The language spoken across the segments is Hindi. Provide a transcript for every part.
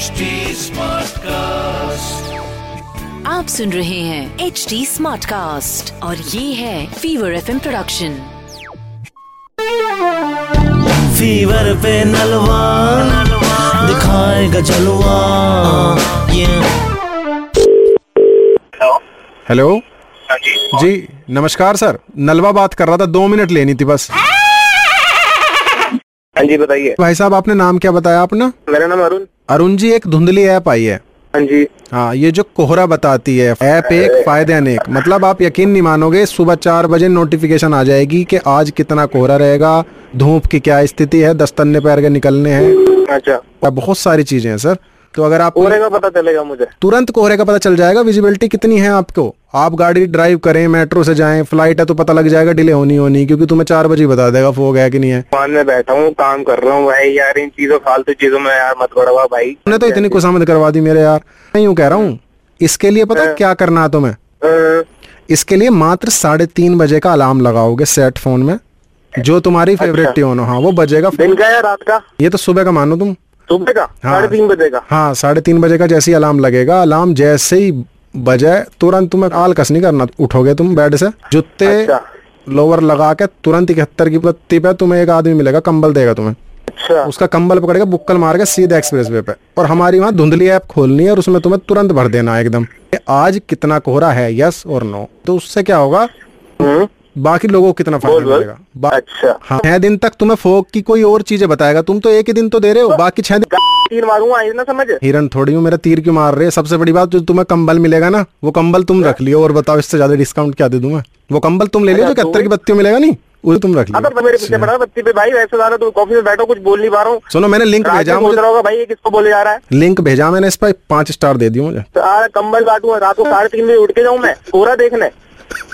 HD Smartcast. आप सुन रहे हैं एच डी स्मार्ट कास्ट और ये है फीवर एफ़ प्रोडक्शन फीवर पे नलवा दिखाएगा जलवा। ये हेलो हाँ जी। जी नमस्कार सर। नलवा बात कर रहा था दो मिनट लेनी थी बस। हाँ जी बताइए। भाई साहब आपने नाम क्या बताया अपना? मेरा नाम अरुण। अरुण जी एक धुंधली ऐप आई है। हाँ जी। हाँ ये जो कोहरा बताती है ऐप एक फ़ायदे अनेक। मतलब आप यकीन नहीं मानोगे सुबह चार बजे नोटिफिकेशन आ जाएगी कि आज कितना कोहरा रहेगा धूप की क्या स्थिति है दस्तन्ने पैर के निकलने हैं। अच्छा। बहुत सारी चीज़ें हैं सर। तो अगर आप कोहरे का पता चलेगा मुझे। तुरंत कोहरे का पता चल जाएगा विजिबिलिटी कितनी है आपको? आप गाड़ी ड्राइव करें मेट्रो से जाएँ फ़्लाइट है तो पता लग जाएगा डिले होनी होनी क्योंकि तुम्हें चार बजे बता देगा फोग है कि नहीं है। दुकान में बैठा हूँ काम कर रहा हूँ भाई यार इन चीज़ों फालतू चीज़ों में यार मत बढ़वा भाई। तुमने तो इतनी खुशामद करवा दी मेरे यार। मैं यूँ कह रहा हूँ इसके लिए पता है। क्या करना है तुम्हें? इसके लिए मात्र साढ़े तीन बजे का अलार्म लगाओगे सेट फ़ोन में। जो तुम्हारी फेवरेट ट्यून हो हाँ वो बजेगा दिन का या रात का? ये तो सुबह का मानो तुम। सुबह का? हाँ। साढ़े तीन बजे का? हाँ साढ़े तीन बजे का जैसे ही अलार्म लगेगा अलार्म जैसे ही बजाए तुरंत तुम्हें आलकस नहीं करना उठोगे तुम बेड से। जूते अच्छा। लोअर लगा के तुरंत इकहत्तर की बत्ती पे तुम्हें एक आदमी मिलेगा कंबल देगा तुम्हें। अच्छा। उसका कंबल पकड़ेगा बुक्कल मार के सीधे एक्सप्रेस वे पे। और हमारी वहाँ धुंधली ऐप खोलनी है और उसमें तुम्हें तुरंत भर देना है एकदम। आज कितना कोहरा है यस और नो तो उससे क्या होगा? हम्म, बाकी लोगों को कितना फ़ायदा। मिलेगा? अच्छा। हाँ छह दिन तक तुम्हें फोक की कोई और चीज़ें बताएगा। तुम तो एक ही दिन तो दे रहे हो बाकी छह दिन तीर मारूँगा इतना समझ। हिरन थोड़ी हूँ मेरा तीर क्यों मार रहे हैं? सबसे बड़ी बात जो तुम्हें कंबल मिलेगा ना वो कंबल तुम रख लियो और बताओ इससे ज़्यादा डिस्काउंट क्या दे दूँ मैं? वो कंबल तुम ले लियो जो अच्छा, इकहत्तर की तो- बत्ती मिलेगा नहीं वो तुम रख अब लियो। तो मेरे पीछे पड़ा बत्ती पे भाई वैसे ज़्यादा तो कॉफ़ी में बैठो कुछ बोल नहीं पा रहा हूँ। सुनो मैंने लिंक भेजा मुझे होगा भाई ये किसको बोले जा रहा है? लिंक भेजा मैंने इस पर पाँच स्टार दे दियो मुझे। तो कंबल काटूँगा रात को साढ़े तीन बजे उठ के जाऊँ मैं पूरा देखने।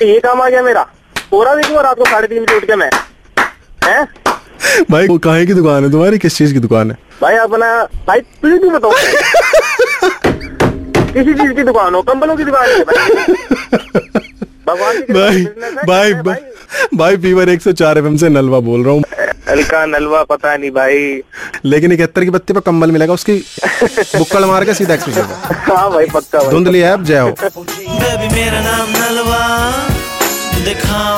ये काम आ गया मेरा। पूरा देखूँगा रात को साढ़े तीन बजे उठ के मैं। हैं? भाई वो काहे की दुकान है तुम्हारी? किस चीज़ की दुकान है? भाई अपना भाई तुझे क्यों बताओ किसी चीज़ की दुकान हो कंबलों की दुकान है भाई। भगवान की कृपा भाई से भाई भाई। भाई फीवर एक सौ चार एफ़ से नलवा बोल रहा हूँ। हल्का नलवा पता नहीं भाई। लेकिन इकहत्तर की बत्ती पर कंबल मिलेगा उसकी बुक्कड़ मार के सीधा एक्सप्रेस हाँ भाई पक्का भाई। धुंधली ऐप जय हो। बेबी